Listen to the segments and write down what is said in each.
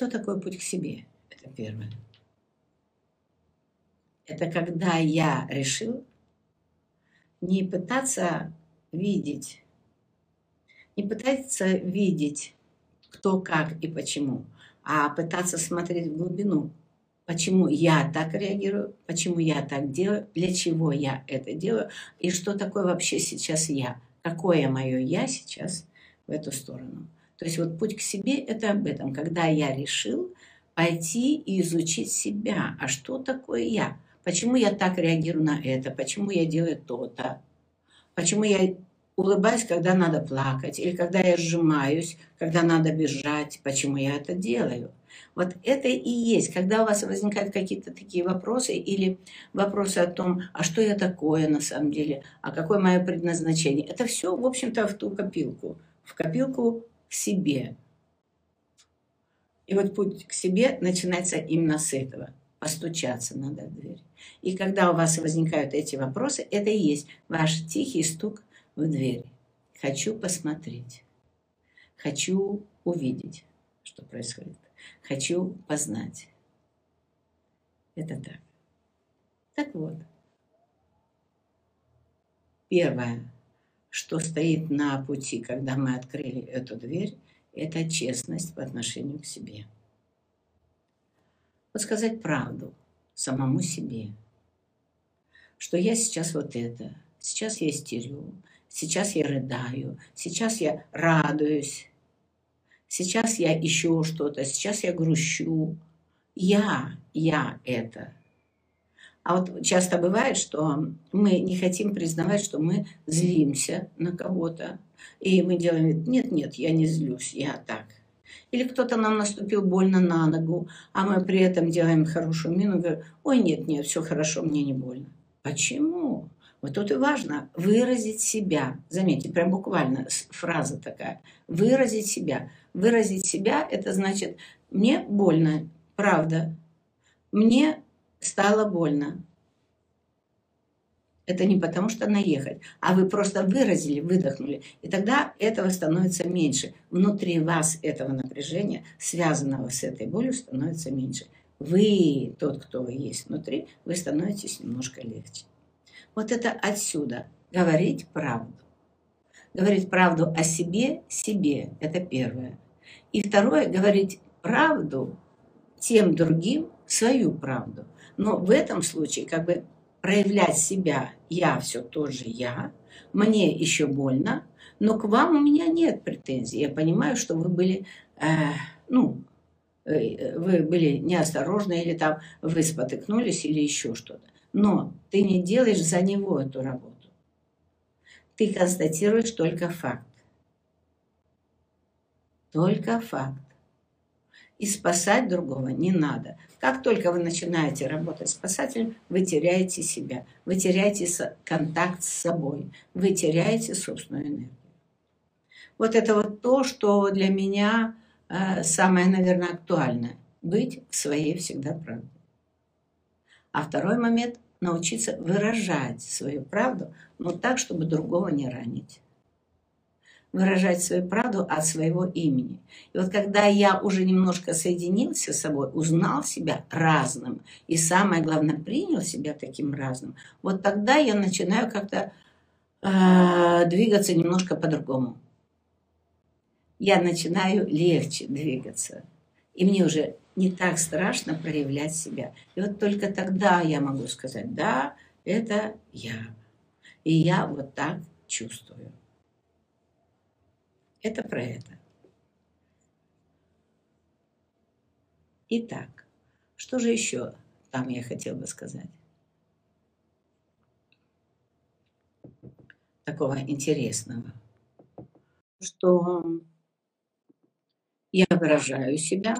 Что такое путь к себе? Это первое. Это когда я решил не пытаться видеть, не пытаться видеть, кто, как и почему, а пытаться смотреть в глубину, почему я так реагирую, почему я так делаю, для чего я это делаю, и что такое вообще сейчас я, какое мое я сейчас в эту сторону. То есть вот путь к себе – это об этом, когда я решил пойти и изучить себя, а что такое я, почему я так реагирую на это, почему я делаю то-то, почему я улыбаюсь, когда надо плакать, или когда я сжимаюсь, когда надо бежать, почему я это делаю. Вот это и есть, когда у вас возникают какие-то такие вопросы или вопросы о том, а что я такое на самом деле, а какое мое предназначение. Это все, в общем-то, в ту копилку, в копилку к себе. И вот путь к себе начинается именно с этого. Постучаться надо в дверь. И когда у вас возникают эти вопросы, это и есть ваш тихий стук в дверь. Хочу посмотреть. Хочу увидеть, что происходит. Хочу познать. Это так. Так вот. Первое, что стоит на пути, когда мы открыли эту дверь, это честность по отношению к себе. Вот сказать правду самому себе, что я сейчас вот это, сейчас я истерю, сейчас я рыдаю, сейчас я радуюсь, сейчас я еще что-то, сейчас я грущу. Я, я это. А вот часто бывает, что мы не хотим признавать, что мы злимся на кого-то. И мы делаем нет, нет, я не злюсь, я так. Или кто-то нам наступил больно на ногу, а мы при этом делаем хорошую мину говорим, ой, нет, нет, все хорошо, мне не больно. Почему? Вот тут и важно выразить себя. Заметьте, прям буквально фраза такая. Выразить себя. Выразить себя – это значит, мне больно, правда. Мне стало больно. Это не потому, что наехать, а вы просто выразили, выдохнули. И тогда этого становится меньше. Внутри вас этого напряжения, связанного с этой болью, становится меньше. Вы, тот, кто вы есть внутри, вы становитесь немножко легче. Вот это отсюда. Говорить правду. Говорить правду о себе, себе. Это первое. И второе, говорить правду тем другим, свою правду. Но в этом случае как бы проявлять себя, я все тоже я, мне еще больно, но к вам у меня нет претензий. Я понимаю, что вы были, э, ну, э, вы были неосторожны или там вы спотыкнулись или еще что-то. Но ты не делаешь за него эту работу. Ты констатируешь только факт. Только факт. И спасать другого не надо. Как только вы начинаете работать спасателем, вы теряете себя, вы теряете контакт с собой, вы теряете собственную энергию. Вот это вот то, что для меня э, самое, наверное, актуальное. Быть в своей всегда правде. А второй момент – научиться выражать свою правду, но так, чтобы другого не ранить выражать свою правду от своего имени. И вот когда я уже немножко соединился с собой, узнал себя разным, и самое главное, принял себя таким разным, вот тогда я начинаю как-то э, двигаться немножко по-другому. Я начинаю легче двигаться. И мне уже не так страшно проявлять себя. И вот только тогда я могу сказать, да, это я. И я вот так чувствую. Это про это. Итак, что же еще там я хотел бы сказать? Такого интересного. Что я выражаю себя,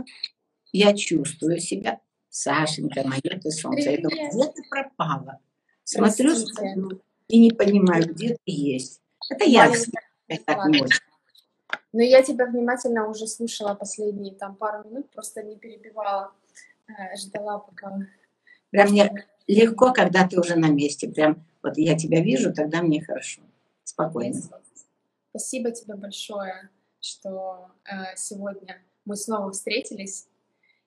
я чувствую себя. Сашенька, мое ты солнце. Я думаю, где ты пропала? Смотрю, смотрю и не понимаю, где ты есть. Это я, кстати, так не очень. Но я тебя внимательно уже слушала последние там пару минут, просто не перебивала, э, ждала пока... Прям мне легко, когда ты уже на месте. Прям вот я тебя вижу, тогда мне хорошо. Спокойно. Спасибо тебе большое, что э, сегодня мы снова встретились.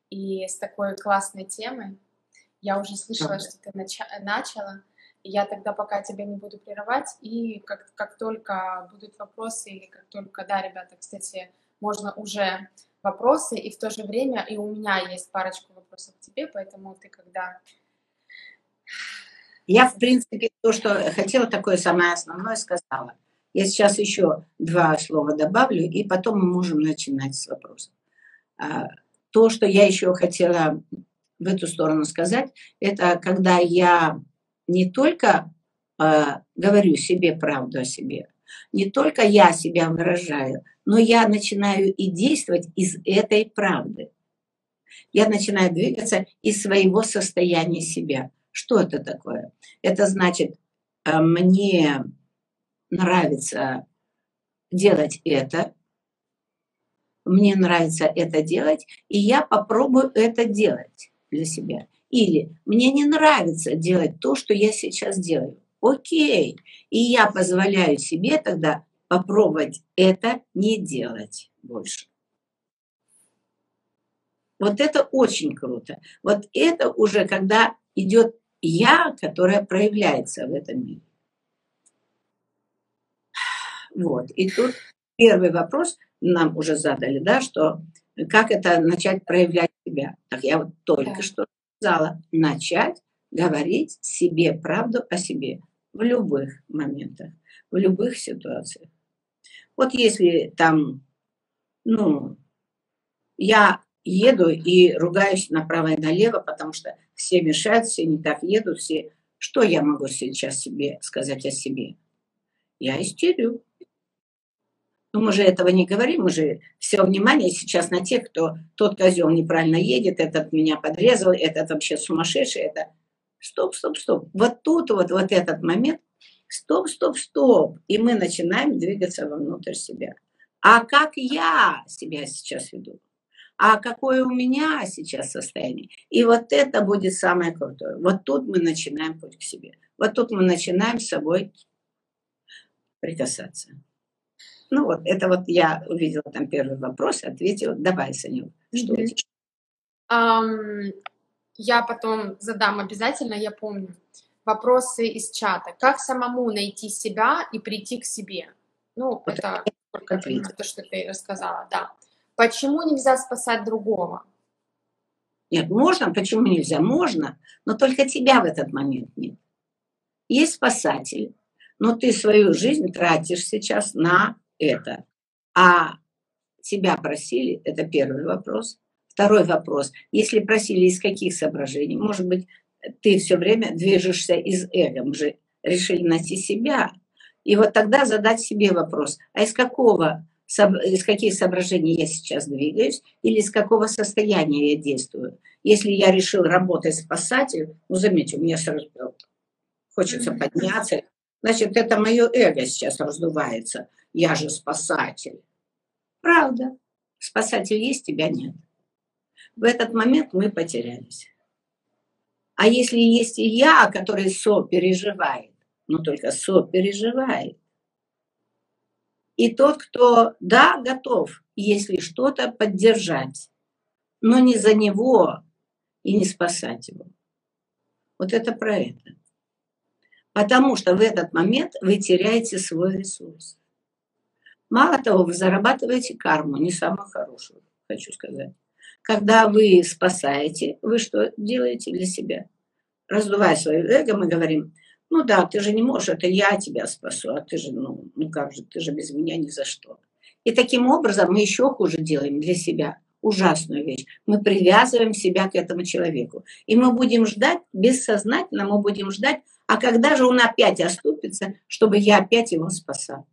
и с такой классной темой. Я уже слышала, что ты начала. Я тогда пока тебя не буду прерывать. И как, как только будут вопросы, или как только, да, ребята, кстати, можно уже вопросы, и в то же время и у меня есть парочку вопросов к тебе, поэтому ты когда... Я, в принципе, то, что хотела, такое самое основное сказала. Я сейчас еще два слова добавлю, и потом мы можем начинать с вопросов. А, то, что я еще хотела в эту сторону сказать, это когда я не только э, говорю себе правду о себе, не только я себя выражаю, но я начинаю и действовать из этой правды. Я начинаю двигаться из своего состояния себя. Что это такое? Это значит, э, мне нравится делать это, мне нравится это делать, и я попробую это делать для себя. Или мне не нравится делать то, что я сейчас делаю. Окей. И я позволяю себе тогда попробовать это не делать больше. Вот это очень круто. Вот это уже когда идет я, которая проявляется в этом мире. Вот. И тут первый вопрос нам уже задали, да, что как это начать проявлять себя. Так я вот только да. что сказала, начать говорить себе правду о себе в любых моментах, в любых ситуациях. Вот если там, ну, я еду и ругаюсь направо и налево, потому что все мешают, все не так едут, все... Что я могу сейчас себе сказать о себе? Я истерю. Но мы же этого не говорим, мы же все внимание сейчас на тех, кто тот козел неправильно едет, этот меня подрезал, этот вообще сумасшедший, это... Стоп, стоп, стоп. Вот тут вот, вот этот момент, стоп, стоп, стоп. И мы начинаем двигаться вовнутрь себя. А как я себя сейчас веду? А какое у меня сейчас состояние? И вот это будет самое крутое. Вот тут мы начинаем путь к себе. Вот тут мы начинаем с собой прикасаться. Ну вот, это вот я увидела там первый вопрос, ответила. Давай, Саню, что mm-hmm. um, Я потом задам обязательно, я помню. Вопросы из чата. Как самому найти себя и прийти к себе? Ну, вот это только то, что ты рассказала, да. Почему нельзя спасать другого? Нет, можно, почему нельзя? Можно, но только тебя в этот момент нет. Есть спасатель, но ты свою жизнь тратишь сейчас на это. А тебя просили, это первый вопрос. Второй вопрос, если просили из каких соображений, может быть, ты все время движешься из эго, мы же решили найти себя. И вот тогда задать себе вопрос, а из какого из каких соображений я сейчас двигаюсь или из какого состояния я действую. Если я решил работать спасателем, ну, заметьте, у меня сразу хочется подняться, значит, это мое эго сейчас раздувается я же спасатель. Правда, спасатель есть, тебя нет. В этот момент мы потерялись. А если есть и я, который сопереживает, но только сопереживает, и тот, кто, да, готов, если что-то поддержать, но не за него и не спасать его. Вот это про это. Потому что в этот момент вы теряете свой ресурс. Мало того, вы зарабатываете карму, не самую хорошую, хочу сказать. Когда вы спасаете, вы что делаете для себя? Раздувая свое эго, мы говорим, ну да, ты же не можешь, это я тебя спасу, а ты же, ну, ну как же, ты же без меня ни за что. И таким образом мы еще хуже делаем для себя ужасную вещь. Мы привязываем себя к этому человеку. И мы будем ждать, бессознательно мы будем ждать, а когда же он опять оступится, чтобы я опять его спасал.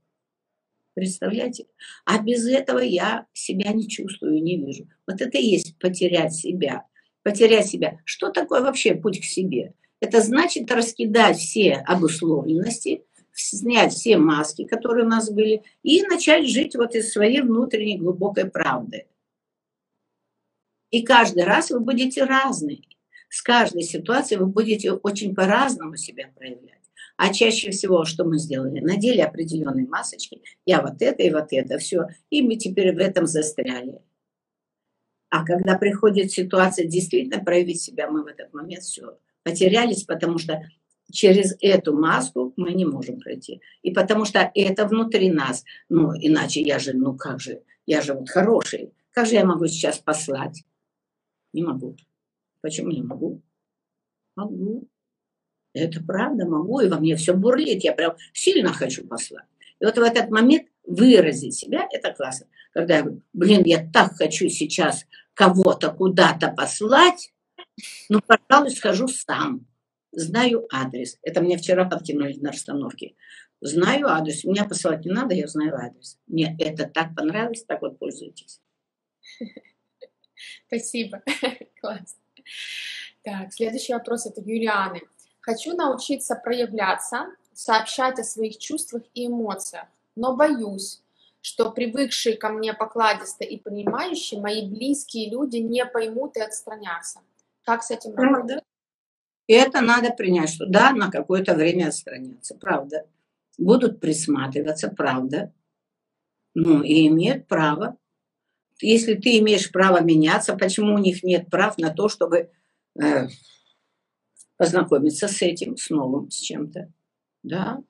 Представляете? А без этого я себя не чувствую, не вижу. Вот это и есть потерять себя. Потерять себя. Что такое вообще путь к себе? Это значит раскидать все обусловленности, снять все маски, которые у нас были, и начать жить вот из своей внутренней глубокой правды. И каждый раз вы будете разные. С каждой ситуацией вы будете очень по-разному себя проявлять. А чаще всего, что мы сделали? Надели определенные масочки. Я вот это и вот это, все. И мы теперь в этом застряли. А когда приходит ситуация действительно проявить себя, мы в этот момент все потерялись, потому что через эту маску мы не можем пройти. И потому что это внутри нас. Ну, иначе я же, ну как же, я же вот хороший. Как же я могу сейчас послать? Не могу. Почему не могу? Могу. Это правда, могу, и во мне все бурлит. Я прям сильно хочу послать. И вот в этот момент выразить себя, это классно. Когда я говорю, блин, я так хочу сейчас кого-то куда-то послать, ну, пожалуй, схожу сам. Знаю адрес. Это мне вчера подкинули на расстановке. Знаю адрес. Меня посылать не надо, я знаю адрес. Мне это так понравилось, так вот пользуйтесь. Спасибо. Класс. Так, следующий вопрос от Юлианы. Хочу научиться проявляться, сообщать о своих чувствах и эмоциях, но боюсь, что привыкшие ко мне покладисто и понимающие мои близкие люди не поймут и отстранятся. Как с этим работать? И это надо принять, что да, на какое-то время отстранятся, правда. Будут присматриваться, правда. Ну, и имеют право. Если ты имеешь право меняться, почему у них нет прав на то, чтобы э, познакомиться с этим, с новым, с чем-то? Да.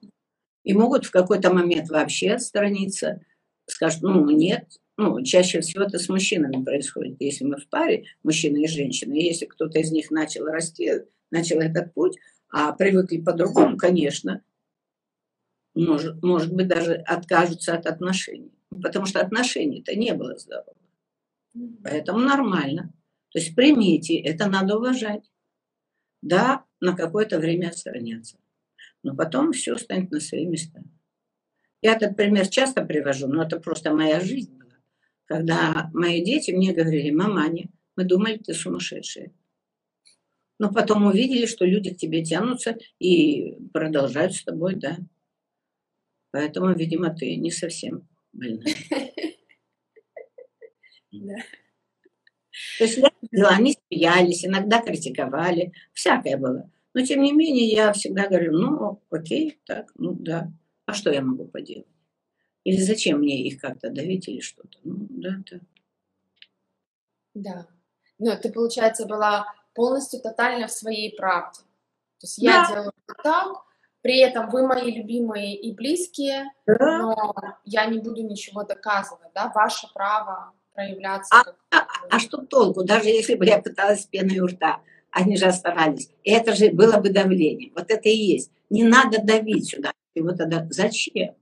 И могут в какой-то момент вообще отстраниться, скажут, ну, нет, ну, чаще всего это с мужчинами происходит. Если мы в паре, мужчина и женщина, и если кто-то из них начал расти, начал этот путь, а привыкли по-другому, конечно, может, может быть, даже откажутся от отношений. Потому что отношений-то не было здоровых. Поэтому нормально. То есть примите, это надо уважать. Да, на какое-то время отстраняться. Но потом все станет на свои места. Я этот пример часто привожу, но это просто моя жизнь была. Когда мои дети мне говорили, маманя, мы думали, ты сумасшедшая но потом увидели, что люди к тебе тянутся и продолжают с тобой, да. Поэтому, видимо, ты не совсем больная. Да. То есть да, они смеялись, иногда критиковали, всякое было. Но тем не менее я всегда говорю, ну окей, так, ну да, а что я могу поделать? Или зачем мне их как-то давить или что-то? Ну да, да. Да. Ну, ты, получается, была полностью тотально в своей правде. То есть я да. делаю так, при этом вы мои любимые и близкие, да. но я не буду ничего доказывать, да, ваше право проявляться. А, как... а, а что толку, даже если бы я пыталась с пеной у рта, они же оставались. И это же было бы давление. Вот это и есть. Не надо давить сюда. И вот тогда зачем?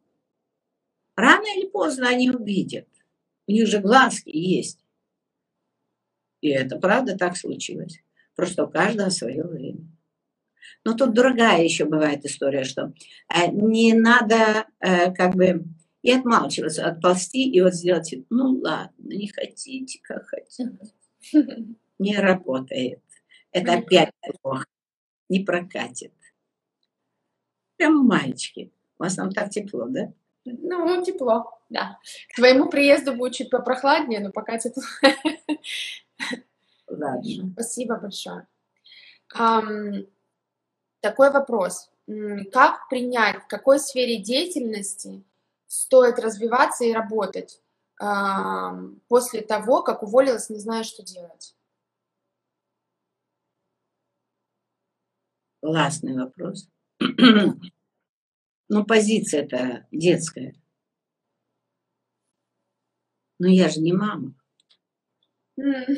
Рано или поздно они увидят. У них же глазки есть. И это правда так случилось. Просто у каждого свое время. Но тут другая еще бывает история, что э, не надо э, как бы и отмалчиваться, отползти и вот сделать, ну ладно, не хотите, как хотите. Не работает. Это опять плохо. Не прокатит. Прям мальчики. У вас там так тепло, да? Ну, тепло, да. К твоему приезду будет чуть попрохладнее, но пока тепло. Ладно. Спасибо большое. Такой вопрос. Как принять, в какой сфере деятельности стоит развиваться и работать после того, как уволилась, не знаю, что делать? Классный вопрос. Ну, позиция-то детская. Но я же не мама. То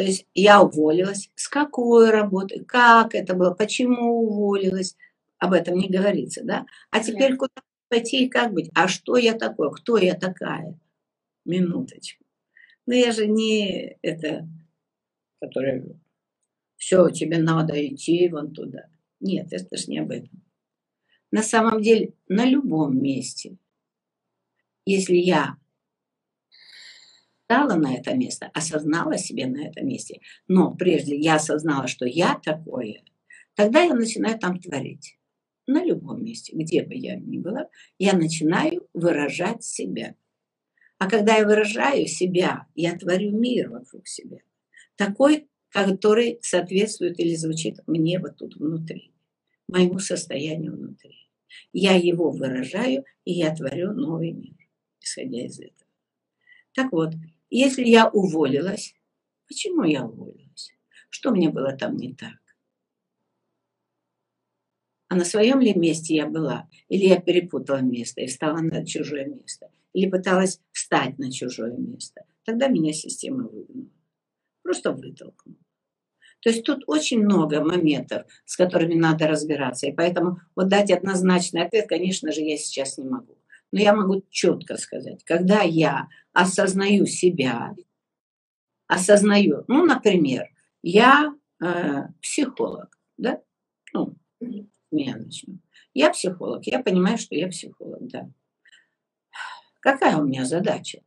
есть я уволилась. С какой работы? Как это было? Почему уволилась? Об этом не говорится, да? А теперь куда пойти и как быть? А что я такое? Кто я такая? Минуточку. Но я же не это, которая все, тебе надо идти вон туда. Нет, это же не об этом. На самом деле, на любом месте, если я стала на это место, осознала себе на этом месте, но прежде я осознала, что я такое, тогда я начинаю там творить. На любом месте, где бы я ни была, я начинаю выражать себя. А когда я выражаю себя, я творю мир вокруг себя. Такой, который соответствует или звучит мне вот тут внутри, моему состоянию внутри. Я его выражаю, и я творю новый мир, исходя из этого. Так вот, если я уволилась, почему я уволилась? Что мне было там не так? А на своем ли месте я была? Или я перепутала место и встала на чужое место? Или пыталась встать на чужое место? Тогда меня система выгнала. Просто вытолкнула. То есть тут очень много моментов, с которыми надо разбираться. И поэтому вот дать однозначный ответ, конечно же, я сейчас не могу. Но я могу четко сказать, когда я осознаю себя, осознаю, ну, например, я э, психолог, да, ну, меня начну. Я психолог, я понимаю, что я психолог, да. Какая у меня задача?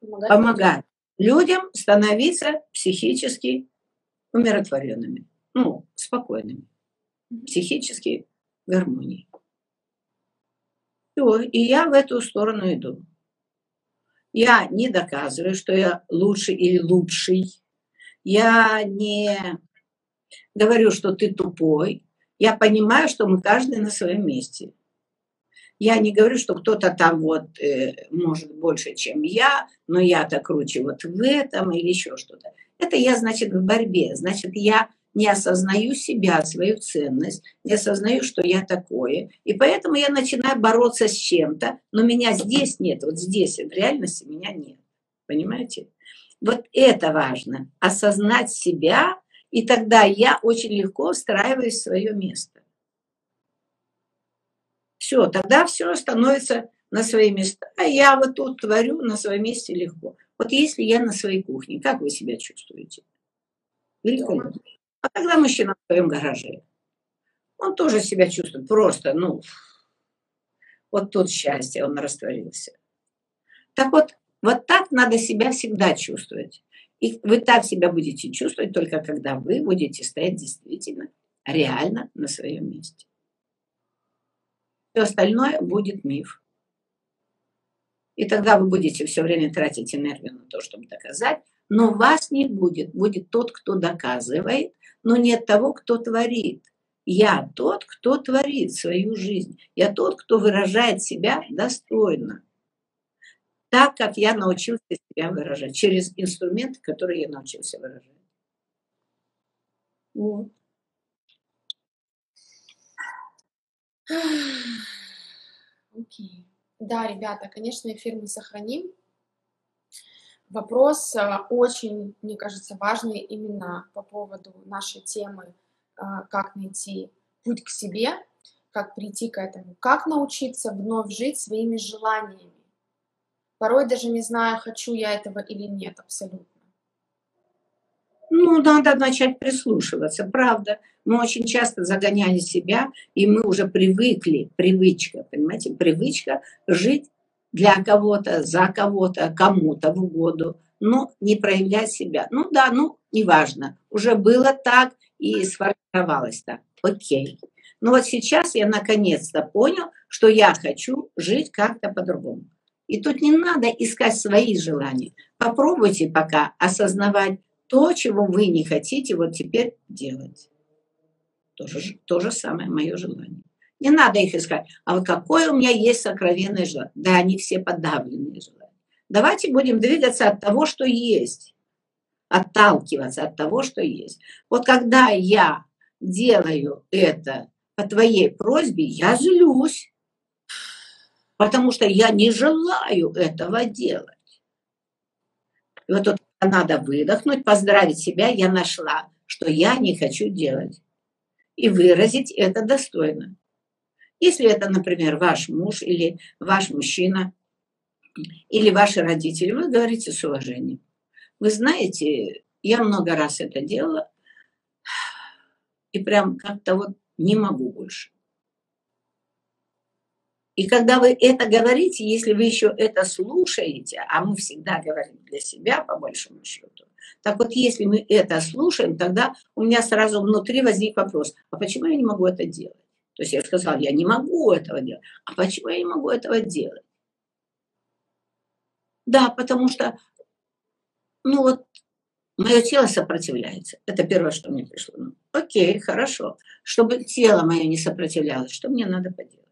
Помогать, Помогать людям становиться психически умиротворенными, ну, спокойными, психически в гармонии. Все, и я в эту сторону иду. Я не доказываю, что я лучше или лучший. Я не говорю, что ты тупой. Я понимаю, что мы каждый на своем месте. Я не говорю, что кто-то там вот э, может больше, чем я, но я-то круче вот в этом или еще что-то. Это я, значит, в борьбе. Значит, я не осознаю себя, свою ценность, не осознаю, что я такое. И поэтому я начинаю бороться с чем-то, но меня здесь нет, вот здесь, в реальности меня нет. Понимаете? Вот это важно. Осознать себя, и тогда я очень легко встраиваюсь в свое место. Все, тогда все становится на свои места. А я вот тут творю на своем месте легко. Вот если я на своей кухне, как вы себя чувствуете? Великолепно. А когда мужчина в своем гараже, он тоже себя чувствует просто, ну, вот тут счастье, он растворился. Так вот, вот так надо себя всегда чувствовать. И вы так себя будете чувствовать только когда вы будете стоять действительно, реально на своем месте. Все остальное будет миф. И тогда вы будете все время тратить энергию на то, чтобы доказать, но вас не будет. Будет тот, кто доказывает, но нет того, кто творит. Я тот, кто творит свою жизнь. Я тот, кто выражает себя достойно так, как я научился себя выражать, через инструменты, которые я научился выражать. Вот. Окей. Да, ребята, конечно, эфир мы сохраним. Вопрос э, очень, мне кажется, важный именно по поводу нашей темы, э, как найти путь к себе, как прийти к этому, как научиться вновь жить своими желаниями Порой даже не знаю, хочу я этого или нет абсолютно. Ну, надо начать прислушиваться, правда. Мы очень часто загоняли себя, и мы уже привыкли, привычка, понимаете, привычка жить для кого-то, за кого-то, кому-то в угоду, но не проявлять себя. Ну да, ну, неважно, уже было так и сформировалось так. Окей. Но вот сейчас я наконец-то понял, что я хочу жить как-то по-другому. И тут не надо искать свои желания. Попробуйте пока осознавать то, чего вы не хотите вот теперь делать. То же, то же самое мое желание. Не надо их искать. А вот какое у меня есть сокровенное желание? Да, они все подавленные желания. Давайте будем двигаться от того, что есть. Отталкиваться от того, что есть. Вот когда я делаю это по твоей просьбе, я злюсь потому что я не желаю этого делать. И вот тут надо выдохнуть, поздравить себя, я нашла, что я не хочу делать. И выразить это достойно. Если это, например, ваш муж или ваш мужчина, или ваши родители, вы говорите с уважением. Вы знаете, я много раз это делала, и прям как-то вот не могу больше. И когда вы это говорите, если вы еще это слушаете, а мы всегда говорим для себя, по большому счету, так вот, если мы это слушаем, тогда у меня сразу внутри возник вопрос, а почему я не могу это делать? То есть я сказала, я не могу этого делать. А почему я не могу этого делать? Да, потому что, ну вот, мое тело сопротивляется. Это первое, что мне пришло. Ну, окей, хорошо. Чтобы тело мое не сопротивлялось, что мне надо поделать?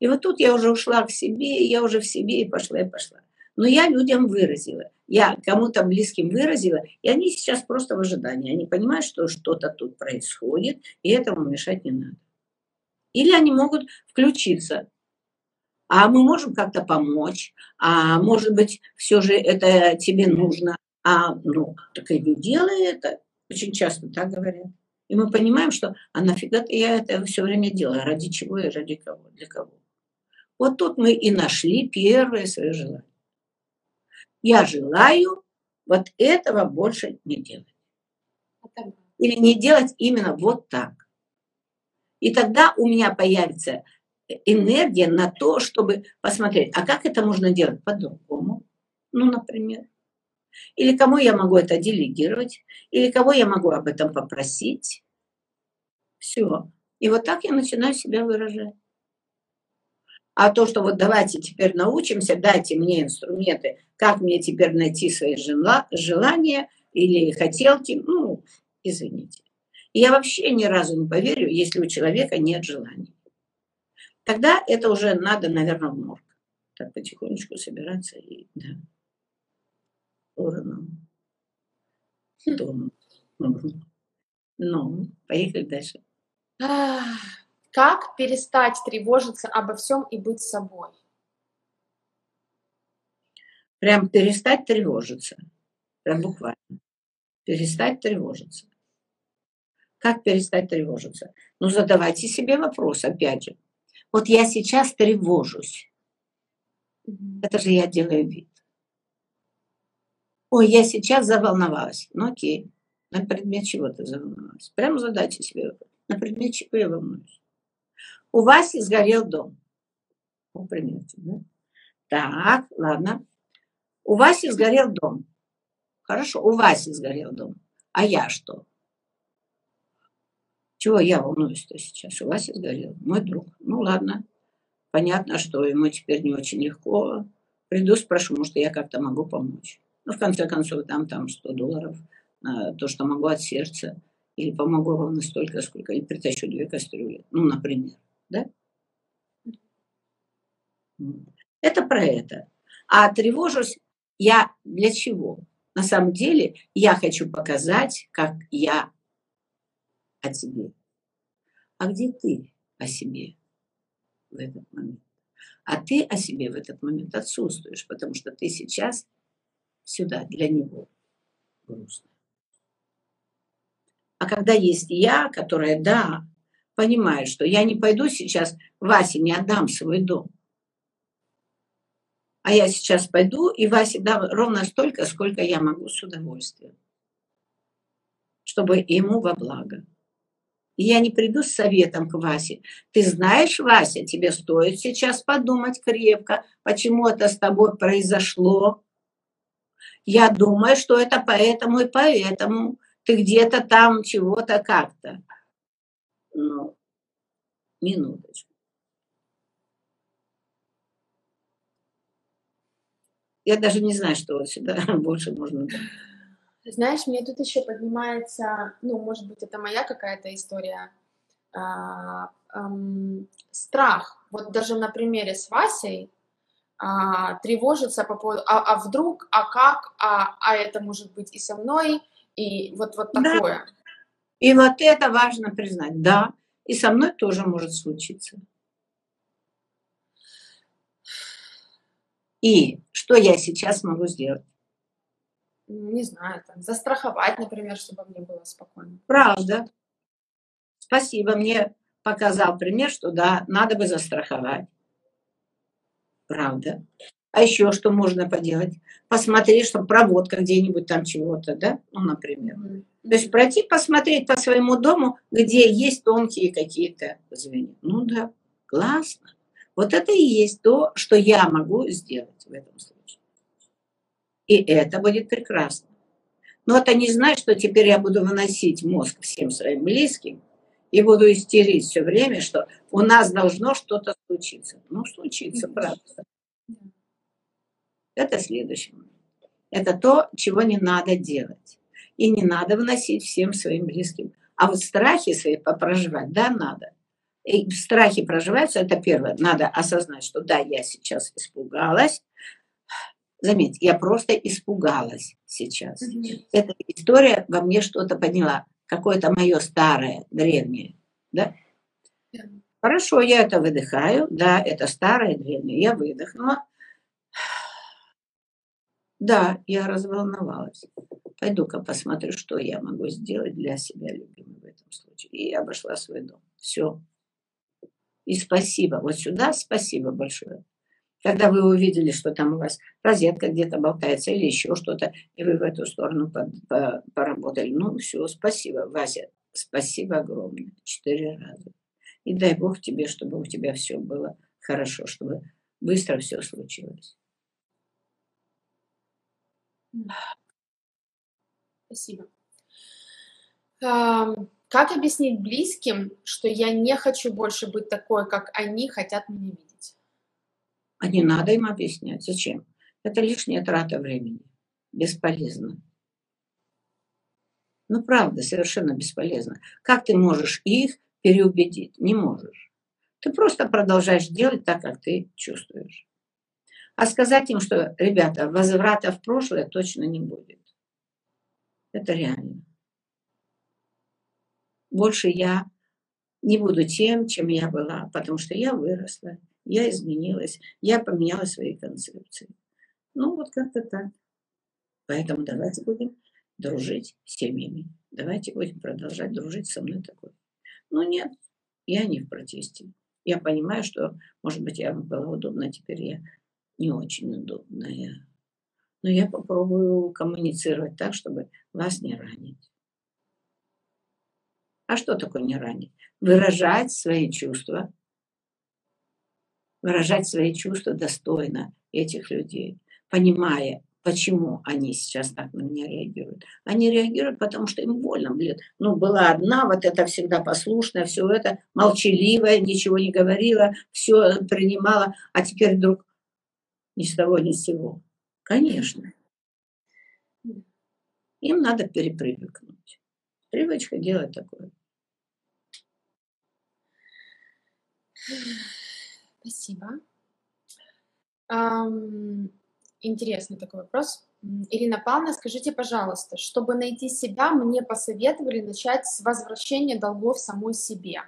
И вот тут я уже ушла к себе, я уже в себе и пошла, и пошла. Но я людям выразила. Я кому-то близким выразила, и они сейчас просто в ожидании. Они понимают, что что-то тут происходит, и этому мешать не надо. Или они могут включиться. А мы можем как-то помочь, а может быть, все же это тебе нужно. А ну, так и не делай это. Очень часто так говорят. И мы понимаем, что а нафига я это все время делаю, ради чего и ради кого, для кого. Вот тут мы и нашли первое свое желание. Я желаю вот этого больше не делать. Или не делать именно вот так. И тогда у меня появится энергия на то, чтобы посмотреть, а как это можно делать по-другому. Ну, например. Или кому я могу это делегировать, или кого я могу об этом попросить. Все. И вот так я начинаю себя выражать. А то, что вот давайте теперь научимся, дайте мне инструменты, как мне теперь найти свои желания или хотелки, ну, извините. Я вообще ни разу не поверю, если у человека нет желаний. Тогда это уже надо, наверное, в морг. Так потихонечку собираться и, да, сторону. Дом. Ну, поехали дальше. Как перестать тревожиться обо всем и быть собой? Прям перестать тревожиться. Прям буквально. Перестать тревожиться. Как перестать тревожиться? Ну, задавайте себе вопрос, опять же. Вот я сейчас тревожусь. Это же я делаю вид. Ой, я сейчас заволновалась. Ну окей. На предмет чего ты заволновалась? Прямо задайте себе На предмет чего я волнуюсь? У Васи сгорел дом. Примерно, да? Так, ладно. У Васи сгорел дом. Хорошо, у Васи сгорел дом. А я что? Чего я волнуюсь-то сейчас? У Васи сгорел. Мой друг. Ну ладно. Понятно, что ему теперь не очень легко. Приду, спрошу, может, я как-то могу помочь. Ну, в конце концов, там, там 100 долларов, то, что могу от сердца. Или помогу ровно столько, сколько и притащу две кастрюли. Ну, например. Да? Это про это. А тревожусь я для чего? На самом деле я хочу показать, как я о тебе. А где ты о себе в этот момент? А ты о себе в этот момент отсутствуешь, потому что ты сейчас сюда для него грустно. А когда есть я, которая, да, понимает, что я не пойду сейчас Васе, не отдам свой дом, а я сейчас пойду и Васе дам ровно столько, сколько я могу с удовольствием, чтобы ему во благо. И я не приду с советом к Васе. Ты знаешь, Вася, тебе стоит сейчас подумать крепко, почему это с тобой произошло, я думаю, что это поэтому и поэтому. Ты где-то там чего-то как-то. Ну, минуточку. Я даже не знаю, что сюда больше можно. Знаешь, мне тут еще поднимается, ну, может быть, это моя какая-то история, а, эм, страх. Вот даже на примере с Васей, а, тревожиться по поводу, а, а вдруг, а как, а, а это может быть и со мной, и вот, вот такое. Да. И вот это важно признать, да, и со мной тоже может случиться. И что я сейчас могу сделать? Не знаю, там, застраховать, например, чтобы мне было спокойно. Правда. Спасибо, мне показал пример, что да, надо бы застраховать. Правда. А еще что можно поделать? Посмотреть, что проводка где-нибудь там чего-то, да? Ну, например. То есть пройти, посмотреть по своему дому, где есть тонкие какие-то звенья. Ну да, классно. Вот это и есть то, что я могу сделать в этом случае. И это будет прекрасно. Но это не значит, что теперь я буду выносить мозг всем своим близким, и буду истерить все время, что у нас должно что-то случиться. Ну, случится, правда. Это следующее. Это то, чего не надо делать. И не надо вносить всем своим близким. А вот страхи свои попроживать, да, надо. И страхи проживаются, это первое. Надо осознать, что да, я сейчас испугалась. Заметь, я просто испугалась сейчас. Mm-hmm. Эта история во мне что-то подняла, какое-то мое старое, древнее, да? Хорошо, я это выдыхаю, да, это старое, древнее, я выдохнула. Да, я разволновалась. Пойду-ка посмотрю, что я могу сделать для себя любимой в этом случае. И я обошла свой дом. Все. И спасибо. Вот сюда спасибо большое. Когда вы увидели, что там у вас розетка где-то болтается или еще что-то, и вы в эту сторону по, по, поработали. Ну, все, спасибо, Вася. Спасибо огромное. Четыре раза. И дай Бог тебе, чтобы у тебя все было хорошо, чтобы быстро все случилось. Спасибо. Как объяснить близким, что я не хочу больше быть такой, как они хотят меня видеть? А не надо им объяснять. Зачем? Это лишняя трата времени. Бесполезно. Ну, правда, совершенно бесполезно. Как ты можешь их переубедить? Не можешь. Ты просто продолжаешь делать так, как ты чувствуешь. А сказать им, что, ребята, возврата в прошлое точно не будет. Это реально. Больше я не буду тем, чем я была, потому что я выросла, я изменилась, я поменяла свои концепции. Ну, вот как-то так. Поэтому давайте будем дружить с семьями. Давайте будем продолжать дружить со мной такой. Ну, нет, я не в протесте. Я понимаю, что, может быть, я была удобна, теперь я не очень удобная. Но я попробую коммуницировать так, чтобы вас не ранить. А что такое не ранить? Выражать свои чувства. Выражать свои чувства достойно этих людей, понимая, почему они сейчас так на меня реагируют. Они реагируют, потому что им больно, блин. Ну, была одна, вот это всегда послушная, все это молчаливая, ничего не говорила, все принимала, а теперь вдруг ни с того, ни с сего. Конечно. Им надо перепривыкнуть. Привычка делать такое. Спасибо. Um, интересный такой вопрос. Ирина Павловна, скажите, пожалуйста, чтобы найти себя, мне посоветовали начать с возвращения долгов самой себе.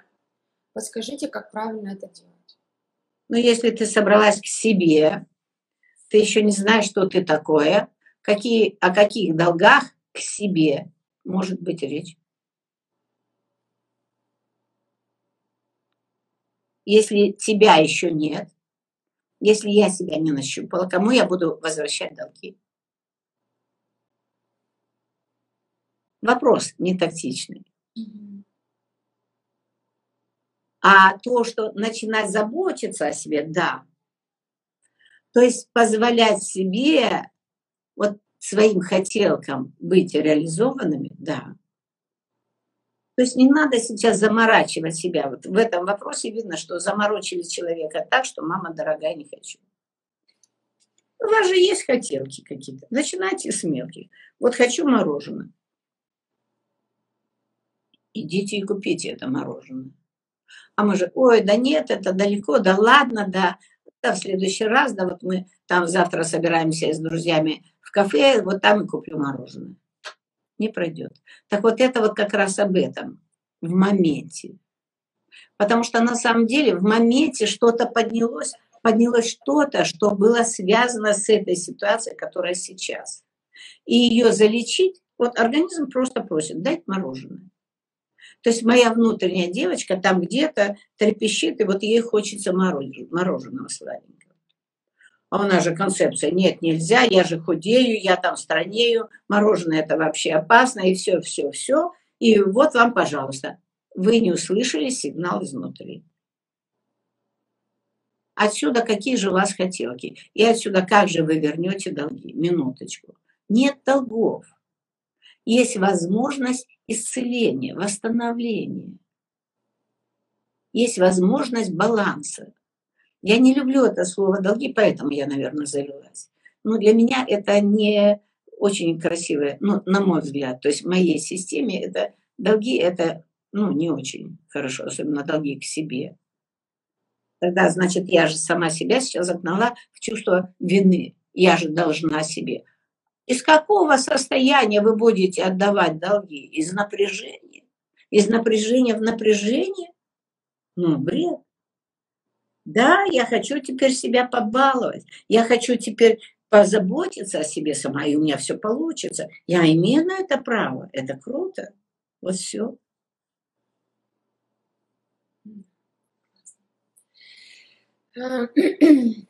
Подскажите, как правильно это делать? Ну, если ты собралась к себе, ты еще не знаешь, что ты такое, какие, о каких долгах к себе может быть речь. Если тебя еще нет, если я себя не нащупала, кому я буду возвращать долги? Вопрос не тактичный. А то, что начинать заботиться о себе, да, то есть позволять себе, вот своим хотелкам быть реализованными, да. То есть не надо сейчас заморачивать себя. Вот в этом вопросе видно, что заморочили человека так, что мама дорогая, не хочу. У вас же есть хотелки какие-то. Начинайте с мелких. Вот хочу мороженое. Идите и купите это мороженое. А мы же, ой, да нет, это далеко, да ладно, да да, в следующий раз, да, вот мы там завтра собираемся с друзьями в кафе, вот там и куплю мороженое. Не пройдет. Так вот это вот как раз об этом, в моменте. Потому что на самом деле в моменте что-то поднялось, поднялось что-то, что было связано с этой ситуацией, которая сейчас. И ее залечить, вот организм просто просит, дать мороженое. То есть моя внутренняя девочка там где-то трепещет, и вот ей хочется мороженого сладенького. А у нас же концепция, нет, нельзя, я же худею, я там странею, мороженое это вообще опасно, и все, все, все. И вот вам, пожалуйста, вы не услышали сигнал изнутри. Отсюда какие же у вас хотелки? И отсюда как же вы вернете долги? Минуточку. Нет долгов. Есть возможность исцеления, восстановления. Есть возможность баланса. Я не люблю это слово «долги», поэтому я, наверное, завелась. Но для меня это не очень красивое, ну, на мой взгляд. То есть в моей системе это долги – это ну, не очень хорошо, особенно долги к себе. Тогда, значит, я же сама себя сейчас загнала в чувство вины. я же должна себе. Из какого состояния вы будете отдавать долги? Из напряжения? Из напряжения в напряжение? Ну, бред. Да, я хочу теперь себя побаловать. Я хочу теперь позаботиться о себе сама, и у меня все получится. Я имею на это право. Это круто. Вот все.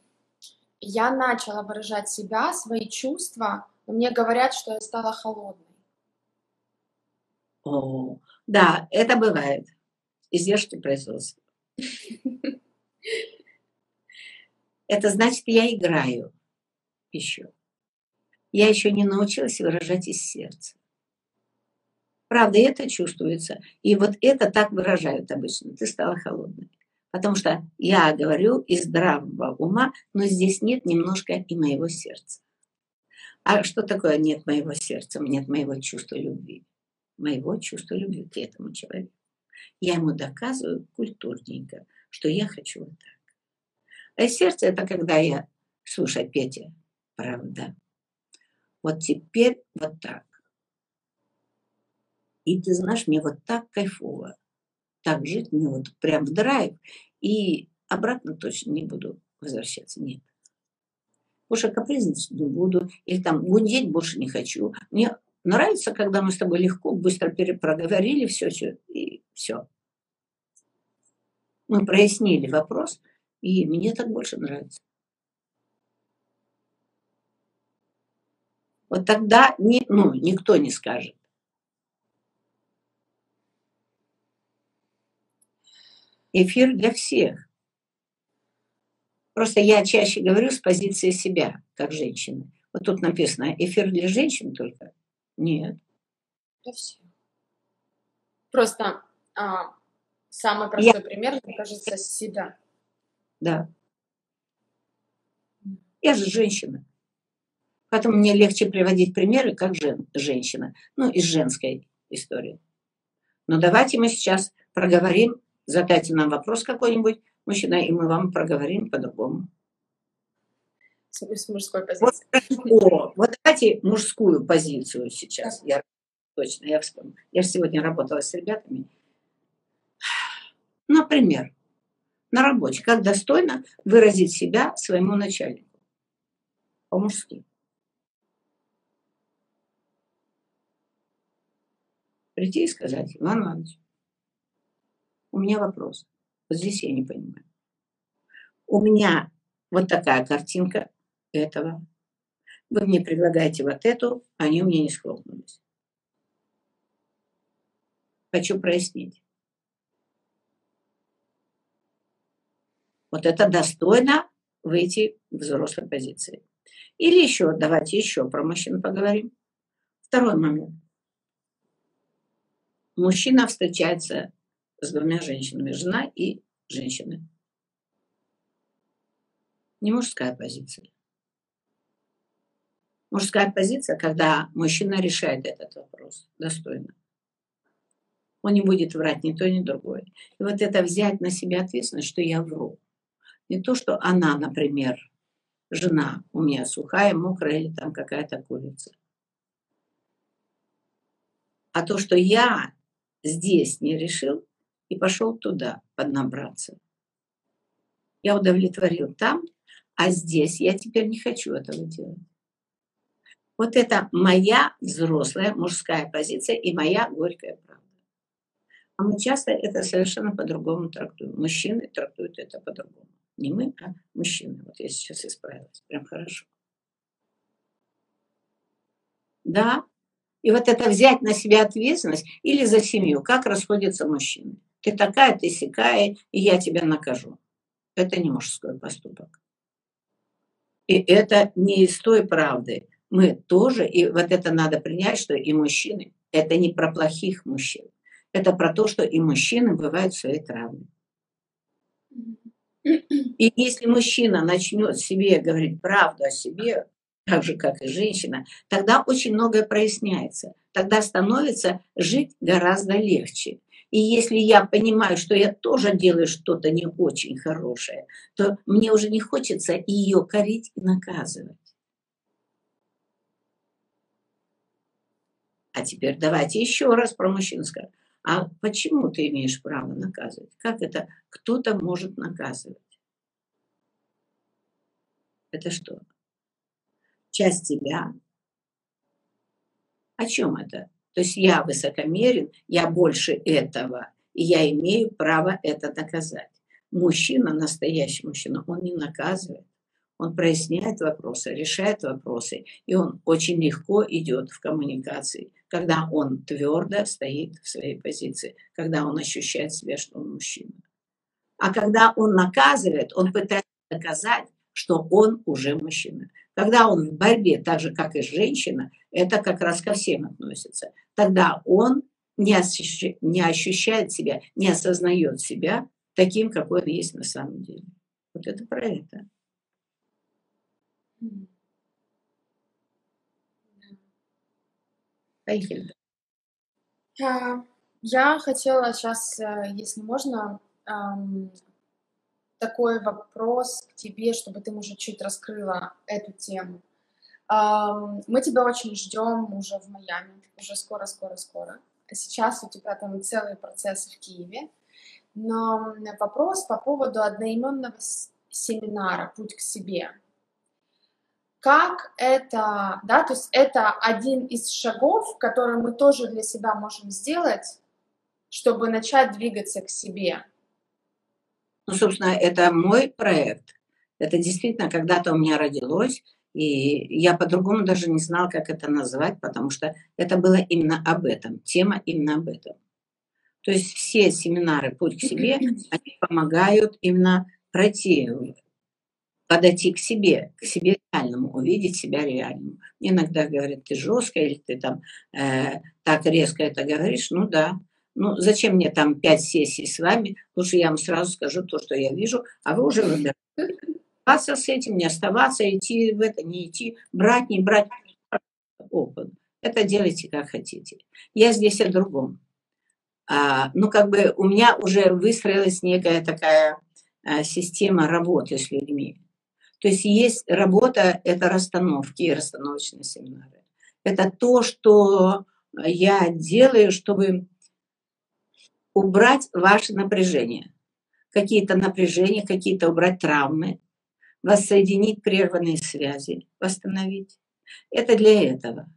Я начала выражать себя, свои чувства, но мне говорят, что я стала холодной. О, да, это бывает. Издержки производства. Это значит, я играю еще. Я еще не научилась выражать из сердца. Правда, это чувствуется. И вот это так выражают обычно. Ты стала холодной. Потому что я говорю из здравого ума, но здесь нет немножко и моего сердца. А что такое нет моего сердца, нет моего чувства любви? Моего чувства любви к этому человеку. Я ему доказываю культурненько, что я хочу вот так. А сердце это когда я, слушай, Петя, правда, вот теперь вот так. И ты знаешь, мне вот так кайфово. Так жить мне вот прям в драйв. И обратно точно не буду возвращаться. Нет. Больше капризничать не буду. Или там гундеть больше не хочу. Мне нравится, когда мы с тобой легко, быстро перепроговорили все, все и все. Мы прояснили вопрос, и мне так больше нравится. Вот тогда ни, ну, никто не скажет. Эфир для всех. Просто я чаще говорю с позиции себя, как женщины. Вот тут написано, эфир для женщин только. Нет. Для всех. Просто а, самый простой я... пример, мне кажется, себя. Да. Я же женщина. Поэтому мне легче приводить примеры, как жен, женщина. Ну, из женской истории. Но давайте мы сейчас проговорим, задайте нам вопрос какой-нибудь, мужчина, и мы вам проговорим по-другому. С мужской позиции. Вот, о, вот давайте мужскую позицию сейчас. Я точно, я вспомню. Я сегодня работала с ребятами. Например, на работе, как достойно выразить себя своему начальнику. По-мужски. Прийти и сказать, Иван Иванович, у меня вопрос. Вот здесь я не понимаю. У меня вот такая картинка этого. Вы мне предлагаете вот эту, они у меня не схлопнулись. Хочу прояснить. Вот это достойно выйти в взрослой позиции. Или еще, давайте еще про мужчин поговорим. Второй момент. Мужчина встречается с двумя женщинами, жена и женщина. Не мужская позиция. Мужская позиция, когда мужчина решает этот вопрос достойно. Он не будет врать ни то, ни другое. И вот это взять на себя ответственность, что я вру. Не то, что она, например, жена у меня сухая, мокрая или там какая-то курица. А то, что я здесь не решил и пошел туда поднабраться. Я удовлетворил там, а здесь я теперь не хочу этого делать. Вот это моя взрослая мужская позиция и моя горькая правда. А мы часто это совершенно по-другому трактуем. Мужчины трактуют это по-другому. Не мы, а мужчины. Вот я сейчас исправилась. Прям хорошо. Да. И вот это взять на себя ответственность или за семью. Как расходятся мужчины. Ты такая, ты сякая, и я тебя накажу. Это не мужской поступок. И это не из той правды. Мы тоже, и вот это надо принять, что и мужчины, это не про плохих мужчин. Это про то, что и мужчины бывают своей травмой. И если мужчина начнет себе говорить правду о себе, так же, как и женщина, тогда очень многое проясняется. Тогда становится жить гораздо легче. И если я понимаю, что я тоже делаю что-то не очень хорошее, то мне уже не хочется ее корить и наказывать. А теперь давайте еще раз про мужчин скажем. А почему ты имеешь право наказывать? Как это кто-то может наказывать? Это что? Часть тебя? О чем это? То есть я высокомерен, я больше этого, и я имею право это доказать. Мужчина, настоящий мужчина, он не наказывает. Он проясняет вопросы, решает вопросы, и он очень легко идет в коммуникации, когда он твердо стоит в своей позиции, когда он ощущает себя, что он мужчина. А когда он наказывает, он пытается доказать, что он уже мужчина. Когда он в борьбе, так же, как и женщина, это как раз ко всем относится. Тогда он не не ощущает себя, не осознает себя таким, какой он есть на самом деле. Вот это про это. А, я хотела сейчас, э, если можно, такой вопрос к тебе, чтобы ты, может, чуть раскрыла эту тему. Мы тебя очень ждем уже в Майами, уже скоро, скоро, скоро. Сейчас у тебя там целый процесс в Киеве. Но вопрос по поводу одноименного семинара «Путь к себе». Как это, да, то есть это один из шагов, который мы тоже для себя можем сделать, чтобы начать двигаться к себе. Ну, собственно, это мой проект. Это действительно когда-то у меня родилось, и я по-другому даже не знала, как это назвать, потому что это было именно об этом, тема именно об этом. То есть все семинары «Путь к себе», они помогают именно пройти, подойти к себе, к себе реальному, увидеть себя реальному. Иногда говорят, ты жестко или ты там э, так резко это говоришь. Ну да, ну, зачем мне там пять сессий с вами? Лучше я вам сразу скажу то, что я вижу, а вы уже выбираете. Оставаться с этим, не оставаться, идти в это, не идти, брать, не брать. Опыт. Это делайте как хотите. Я здесь о другом. А, ну, как бы у меня уже выстроилась некая такая а, система работы с людьми. То есть есть работа, это расстановки и расстановочные семинары. Это то, что я делаю, чтобы убрать ваше напряжение. Какие-то напряжения, какие-то убрать травмы, воссоединить прерванные связи, восстановить. Это для этого.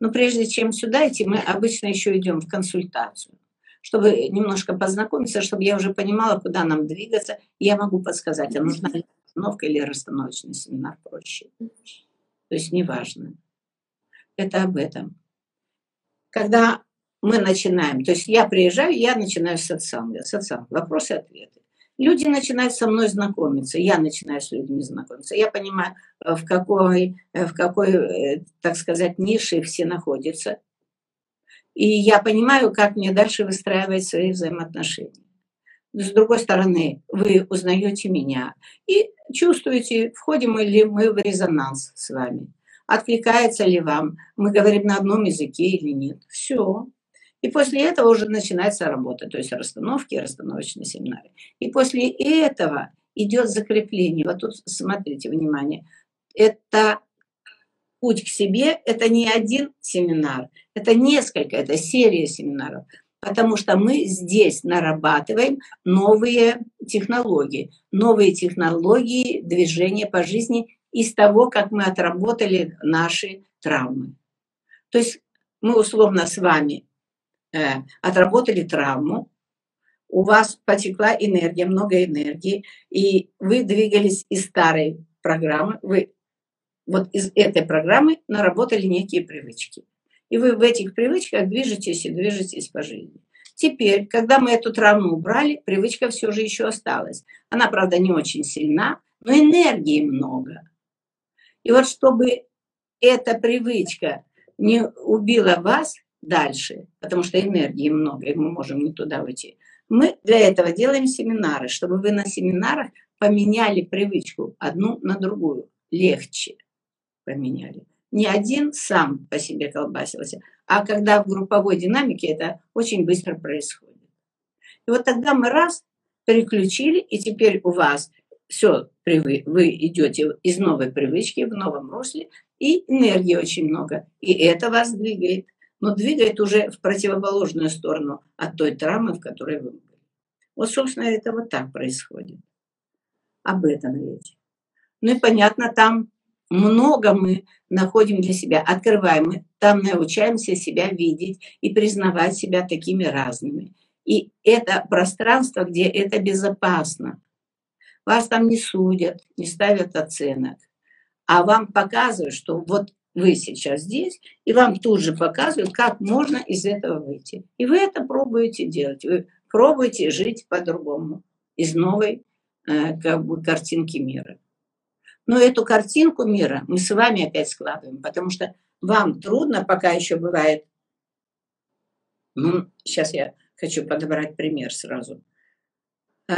Но прежде чем сюда идти, мы обычно еще идем в консультацию, чтобы немножко познакомиться, чтобы я уже понимала, куда нам двигаться. И я могу подсказать, а нужна ли остановка или расстановочный семинар проще. То есть неважно. Это об этом. Когда мы начинаем, то есть я приезжаю, я начинаю с сатсанга, сатсанг, вопросы и ответы. Люди начинают со мной знакомиться, я начинаю с людьми знакомиться. Я понимаю, э, в какой, э, в какой, э, так сказать, нише все находятся. И я понимаю, как мне дальше выстраивать свои взаимоотношения. С другой стороны, вы узнаете меня и чувствуете, входим ли мы в резонанс с вами. Откликается ли вам? Мы говорим на одном языке или нет? Все. И после этого уже начинается работа, то есть расстановки расстановочные семинары. И после этого идет закрепление. Вот тут смотрите, внимание, это путь к себе, это не один семинар, это несколько, это серия семинаров, потому что мы здесь нарабатываем новые технологии, новые технологии движения по жизни из того, как мы отработали наши травмы. То есть мы условно с вами отработали травму, у вас потекла энергия, много энергии, и вы двигались из старой программы, вы вот из этой программы наработали некие привычки. И вы в этих привычках движетесь и движетесь по жизни. Теперь, когда мы эту травму убрали, привычка все же еще осталась. Она, правда, не очень сильна, но энергии много. И вот чтобы эта привычка не убила вас, дальше, потому что энергии много, и мы можем не туда уйти. Мы для этого делаем семинары, чтобы вы на семинарах поменяли привычку одну на другую, легче поменяли. Не один сам по себе колбасился, а когда в групповой динамике это очень быстро происходит. И вот тогда мы раз переключили, и теперь у вас все, вы идете из новой привычки в новом русле, и энергии очень много, и это вас двигает. Но двигает уже в противоположную сторону от той травмы, в которой вы были. Вот, собственно, это вот так происходит. Об этом речь. Ну и понятно, там много мы находим для себя, открываем, мы там научаемся себя видеть и признавать себя такими разными. И это пространство, где это безопасно. Вас там не судят, не ставят оценок, а вам показывают, что вот вы сейчас здесь, и вам тут же показывают, как можно из этого выйти. И вы это пробуете делать. Вы пробуйте жить по-другому, из новой э, как бы, картинки мира. Но эту картинку мира мы с вами опять складываем, потому что вам трудно, пока еще бывает. Ну, сейчас я хочу подобрать пример сразу. Э,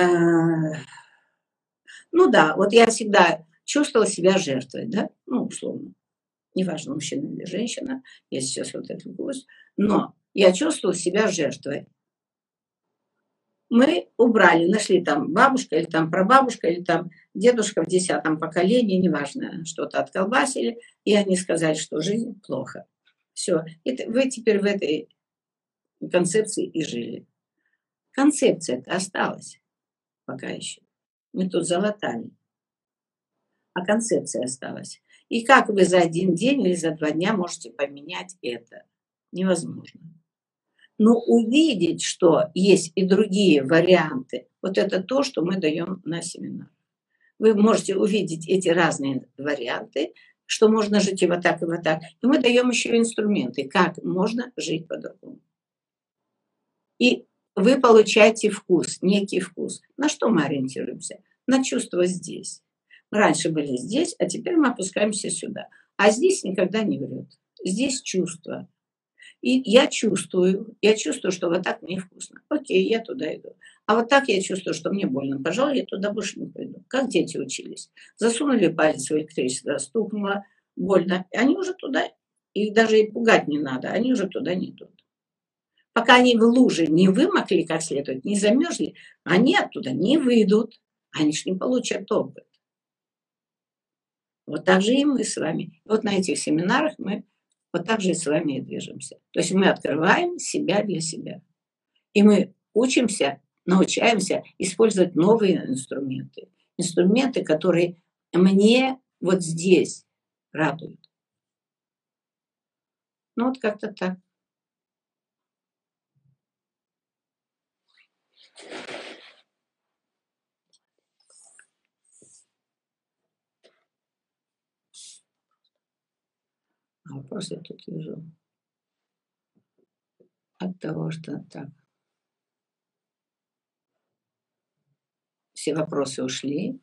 ну да, вот я всегда чувствовала себя жертвой, да, ну, условно. Неважно, мужчина или женщина, я сейчас вот это гость, но я чувствовала себя жертвой мы убрали, нашли там бабушка или там прабабушка или там дедушка в десятом поколении, неважно, что-то отколбасили, и они сказали, что жизнь плохо. Все. И вы теперь в этой концепции и жили. Концепция-то осталась пока еще. Мы тут залатали. А концепция осталась. И как вы за один день или за два дня можете поменять это? Невозможно. Но увидеть, что есть и другие варианты, вот это то, что мы даем на семинар. Вы можете увидеть эти разные варианты, что можно жить и вот так, и вот так. И мы даем еще инструменты, как можно жить по-другому. И вы получаете вкус, некий вкус. На что мы ориентируемся? На чувство здесь. Раньше были здесь, а теперь мы опускаемся сюда. А здесь никогда не врет. Здесь чувство. И я чувствую, я чувствую, что вот так мне вкусно. Окей, я туда иду. А вот так я чувствую, что мне больно. Пожалуй, я туда больше не пойду. Как дети учились. Засунули палец в электричество, стукнуло, больно. И они уже туда, их даже и пугать не надо, они уже туда не идут. Пока они в луже не вымокли как следует, не замерзли, они оттуда не выйдут. Они ж не получат опыт. Вот так же и мы с вами. Вот на этих семинарах мы вот так же и с вами и движемся. То есть мы открываем себя для себя. И мы учимся, научаемся использовать новые инструменты. Инструменты, которые мне вот здесь радуют. Ну вот как-то так. Вопрос я тут вижу от того, что так. Все вопросы ушли.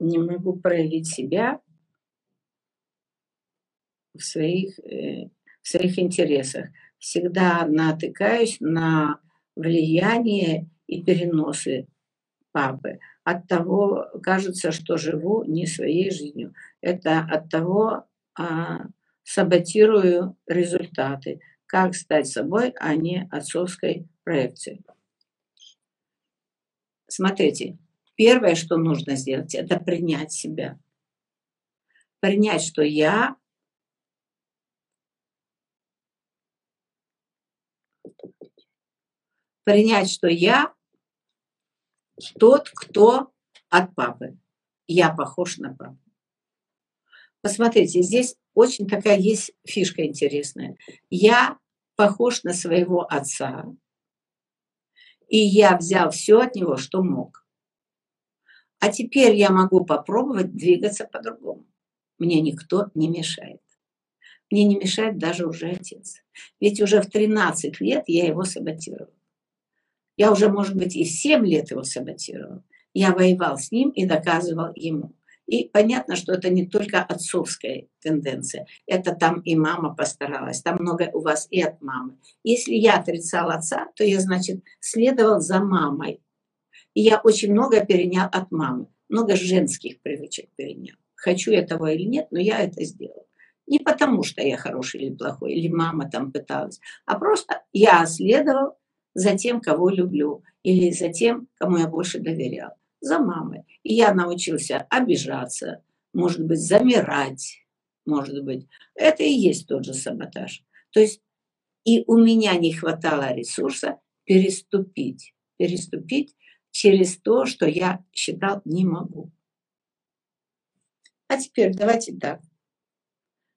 Не могу проявить себя в своих, э, в своих интересах. Всегда натыкаюсь на влияние и переносы папы. От того кажется, что живу не своей жизнью. Это от того а, саботирую результаты. Как стать собой, а не отцовской проекцией. Смотрите, первое, что нужно сделать, это принять себя. Принять, что я принять, что я тот, кто от папы. Я похож на папу. Посмотрите, здесь очень такая есть фишка интересная. Я похож на своего отца, и я взял все от него, что мог. А теперь я могу попробовать двигаться по-другому. Мне никто не мешает. Мне не мешает даже уже отец. Ведь уже в 13 лет я его саботировал. Я уже, может быть, и 7 лет его саботировал. Я воевал с ним и доказывал ему. И понятно, что это не только отцовская тенденция. Это там и мама постаралась. Там много у вас и от мамы. Если я отрицал отца, то я, значит, следовал за мамой. И я очень много перенял от мамы. Много женских привычек перенял. Хочу я того или нет, но я это сделал. Не потому, что я хороший или плохой, или мама там пыталась, а просто я следовал за тем, кого люблю, или за тем, кому я больше доверял. за мамой. И я научился обижаться, может быть, замирать, может быть. Это и есть тот же саботаж. То есть и у меня не хватало ресурса переступить, переступить через то, что я считал не могу. А теперь давайте так.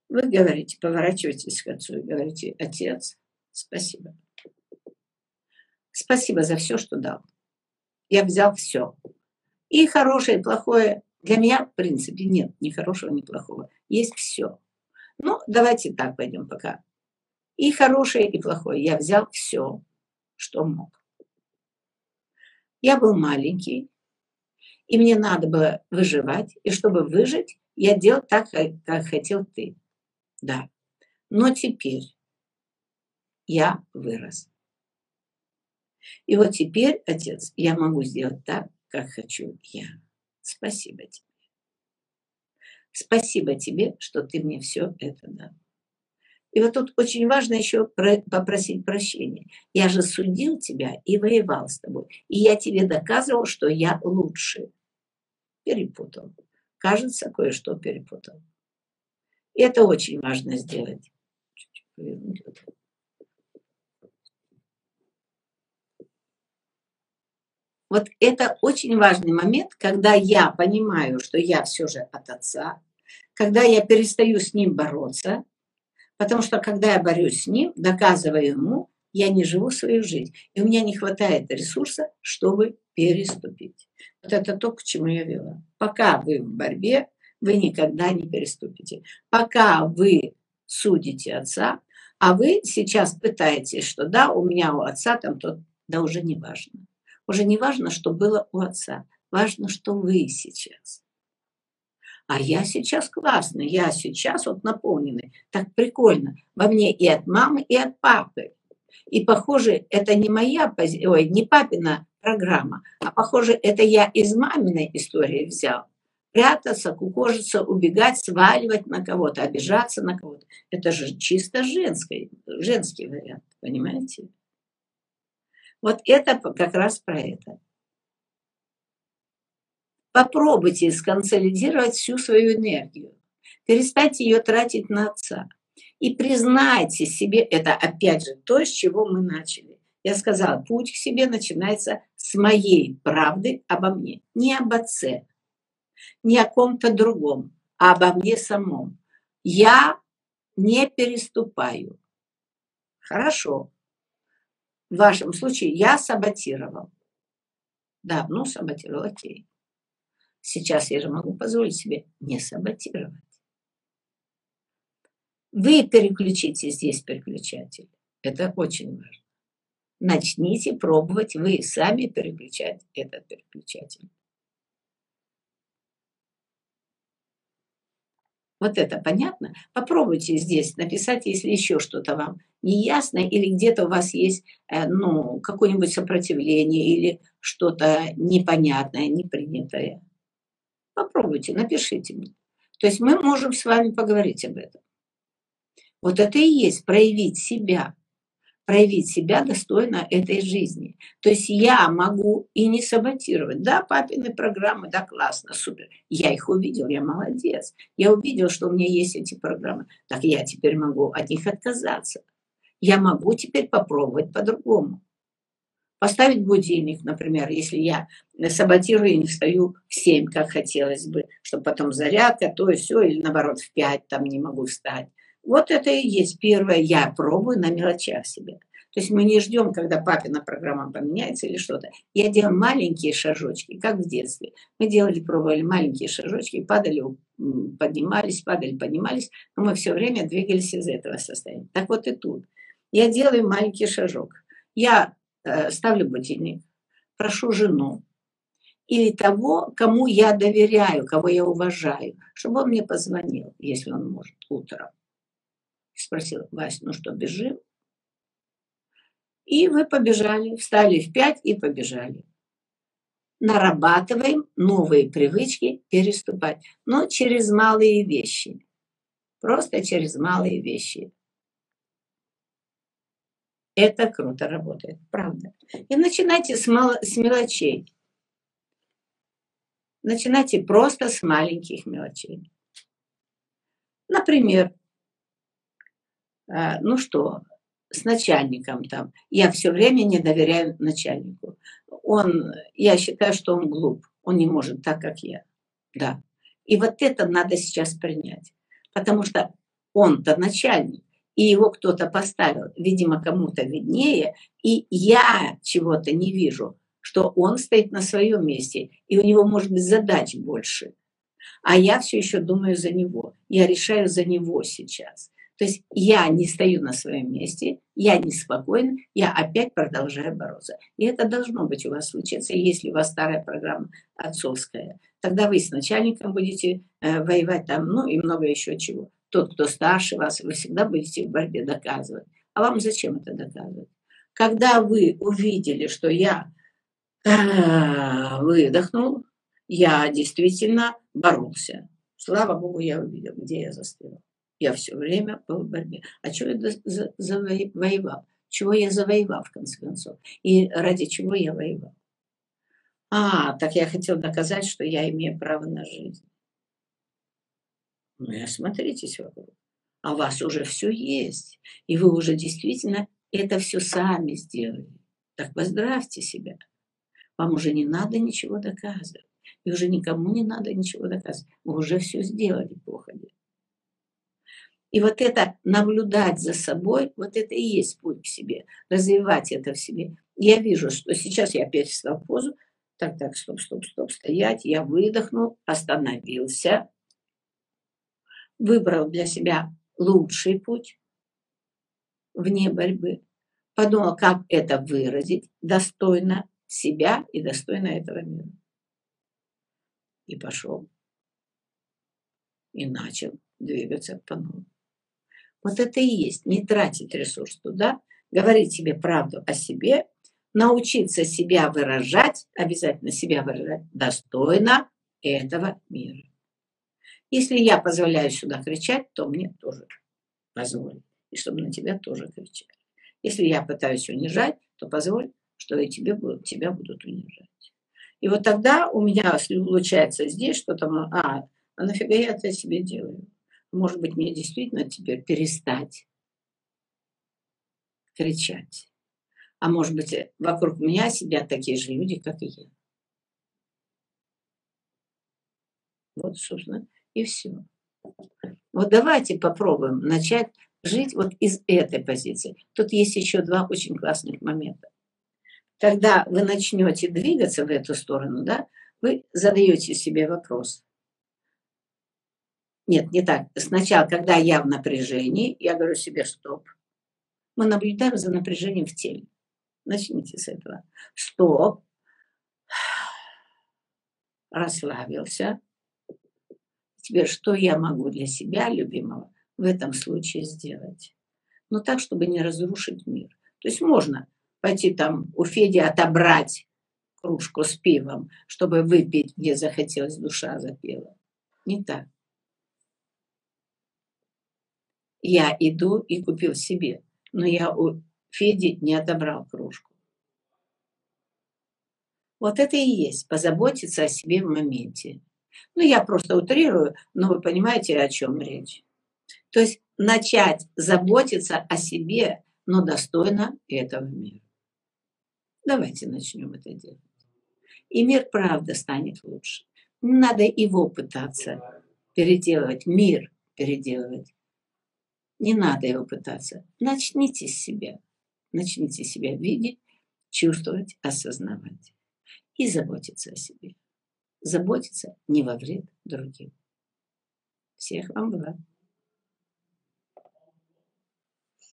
Вы говорите, поворачиваетесь к отцу и говорите, отец, спасибо. Спасибо за все, что дал. Я взял все. И хорошее, и плохое. Для меня, в принципе, нет ни хорошего, ни плохого. Есть все. Ну, давайте так пойдем пока. И хорошее, и плохое. Я взял все, что мог. Я был маленький, и мне надо было выживать. И чтобы выжить, я делал так, как хотел ты. Да. Но теперь я вырос. И вот теперь, отец, я могу сделать так, как хочу я. Спасибо тебе. Спасибо тебе, что ты мне все это дал. И вот тут очень важно еще попросить прощения. Я же судил тебя и воевал с тобой. И я тебе доказывал, что я лучше. Перепутал. Кажется, кое-что перепутал. И это очень важно сделать. Вот это очень важный момент, когда я понимаю, что я все же от отца, когда я перестаю с ним бороться, потому что когда я борюсь с ним, доказываю ему, я не живу свою жизнь. И у меня не хватает ресурса, чтобы переступить. Вот это то, к чему я вела. Пока вы в борьбе, вы никогда не переступите. Пока вы судите отца, а вы сейчас пытаетесь, что да, у меня у отца там тот, да уже не важно. Уже не важно, что было у отца. Важно, что вы сейчас. А я сейчас классный, я сейчас вот наполненный. Так прикольно. Во мне и от мамы, и от папы. И похоже, это не моя, ой, не папина программа, а похоже, это я из маминой истории взял прятаться, кукожиться, убегать, сваливать на кого-то, обижаться на кого-то. Это же чисто женский, женский вариант, понимаете? Вот это как раз про это. Попробуйте сконсолидировать всю свою энергию. Перестаньте ее тратить на отца. И признайте себе, это опять же то, с чего мы начали. Я сказала, путь к себе начинается с моей правды обо мне, не об отце, не о ком-то другом, а обо мне самом. Я не переступаю. Хорошо. В вашем случае я саботировал. Да, ну саботировал, окей. Сейчас я же могу позволить себе не саботировать. Вы переключите здесь переключатель. Это очень важно. Начните пробовать вы сами переключать этот переключатель. Вот это понятно? Попробуйте здесь написать, если еще что-то вам не ясно, или где-то у вас есть э, ну, какое-нибудь сопротивление или что-то непонятное, непринятое. Попробуйте, напишите мне. То есть мы можем с вами поговорить об этом. Вот это и есть проявить себя проявить себя достойно этой жизни. То есть я могу и не саботировать. Да, папины программы, да, классно, супер. Я их увидел, я молодец. Я увидел, что у меня есть эти программы. Так я теперь могу от них отказаться. Я могу теперь попробовать по-другому. Поставить будильник, например, если я саботирую и не встаю в 7, как хотелось бы, чтобы потом зарядка, то и все, или наоборот в 5 там не могу встать вот это и есть первое, я пробую на мелочах себе. То есть мы не ждем, когда папина программа поменяется или что-то. Я делаю маленькие шажочки, как в детстве. Мы делали, пробовали маленькие шажочки, падали, поднимались, падали, поднимались, но мы все время двигались из этого состояния. Так вот и тут. Я делаю маленький шажок. Я э, ставлю будильник, прошу жену или того, кому я доверяю, кого я уважаю, чтобы он мне позвонил, если он может, утром спросил, Вась, ну что, бежим? И вы побежали, встали в пять и побежали. Нарабатываем новые привычки переступать, но через малые вещи. Просто через малые вещи. Это круто работает, правда. И начинайте с, мало, с мелочей. Начинайте просто с маленьких мелочей. Например, ну что, с начальником там. Я все время не доверяю начальнику. Он, я считаю, что он глуп. Он не может так, как я. Да. И вот это надо сейчас принять. Потому что он-то начальник, и его кто-то поставил, видимо, кому-то виднее, и я чего-то не вижу, что он стоит на своем месте, и у него может быть задач больше. А я все еще думаю за него. Я решаю за него сейчас. То есть я не стою на своем месте, я не спокойна, я опять продолжаю бороться. И это должно быть у вас случиться, если у вас старая программа отцовская. Тогда вы с начальником будете э, воевать там, ну и много еще чего. Тот, кто старше вас, вы всегда будете в борьбе доказывать. А вам зачем это доказывать? Когда вы увидели, что я э, выдохнул, я действительно боролся. Слава Богу, я увидел, где я застрял. Я все время был в борьбе. А чего я завоевал? Чего я завоевал, в конце концов? И ради чего я воевал? А, так я хотел доказать, что я имею право на жизнь. Ну и осмотритесь вокруг. А у вас уже все есть. И вы уже действительно это все сами сделали. Так поздравьте себя. Вам уже не надо ничего доказывать. И уже никому не надо ничего доказывать. Вы уже все сделали по ходу. И вот это наблюдать за собой, вот это и есть путь к себе, развивать это в себе. Я вижу, что сейчас я опять встал в позу, так, так, стоп, стоп, стоп, стоять, я выдохнул, остановился, выбрал для себя лучший путь вне борьбы, подумал, как это выразить достойно себя и достойно этого мира. И пошел. И начал двигаться по новому. Вот это и есть не тратить ресурс туда, говорить себе правду о себе, научиться себя выражать, обязательно себя выражать достойно этого мира. Если я позволяю сюда кричать, то мне тоже позволь. И чтобы на тебя тоже кричали. Если я пытаюсь унижать, то позволь, что и тебе будут, тебя будут унижать. И вот тогда у меня случается здесь что-то, а, а нафига я это себе делаю? Может быть, мне действительно теперь перестать кричать. А может быть, э, вокруг меня сидят такие же люди, как и я. Вот, собственно, и все. Вот давайте попробуем начать жить вот из этой позиции. Тут есть еще два очень классных момента. Когда вы начнете двигаться в эту сторону, да, вы задаете себе вопрос, нет, не так. Сначала, когда я в напряжении, я говорю себе стоп. Мы наблюдаем за напряжением в теле. Начните с этого. Стоп. Расслабился. Теперь, что я могу для себя, любимого, в этом случае сделать? Но так, чтобы не разрушить мир. То есть можно пойти там у Феди отобрать кружку с пивом, чтобы выпить, где захотелось, душа запела. Не так. Я иду и купил себе, но я у Феди не отобрал кружку. Вот это и есть позаботиться о себе в моменте. Ну, я просто утрирую, но вы понимаете, о чем речь. То есть начать заботиться о себе, но достойно этого мира. Давайте начнем это делать. И мир, правда, станет лучше. Надо его пытаться переделывать, мир переделывать. Не надо его пытаться. Начните с себя. Начните себя видеть, чувствовать, осознавать. И заботиться о себе. Заботиться не во вред другим. Всех вам благ.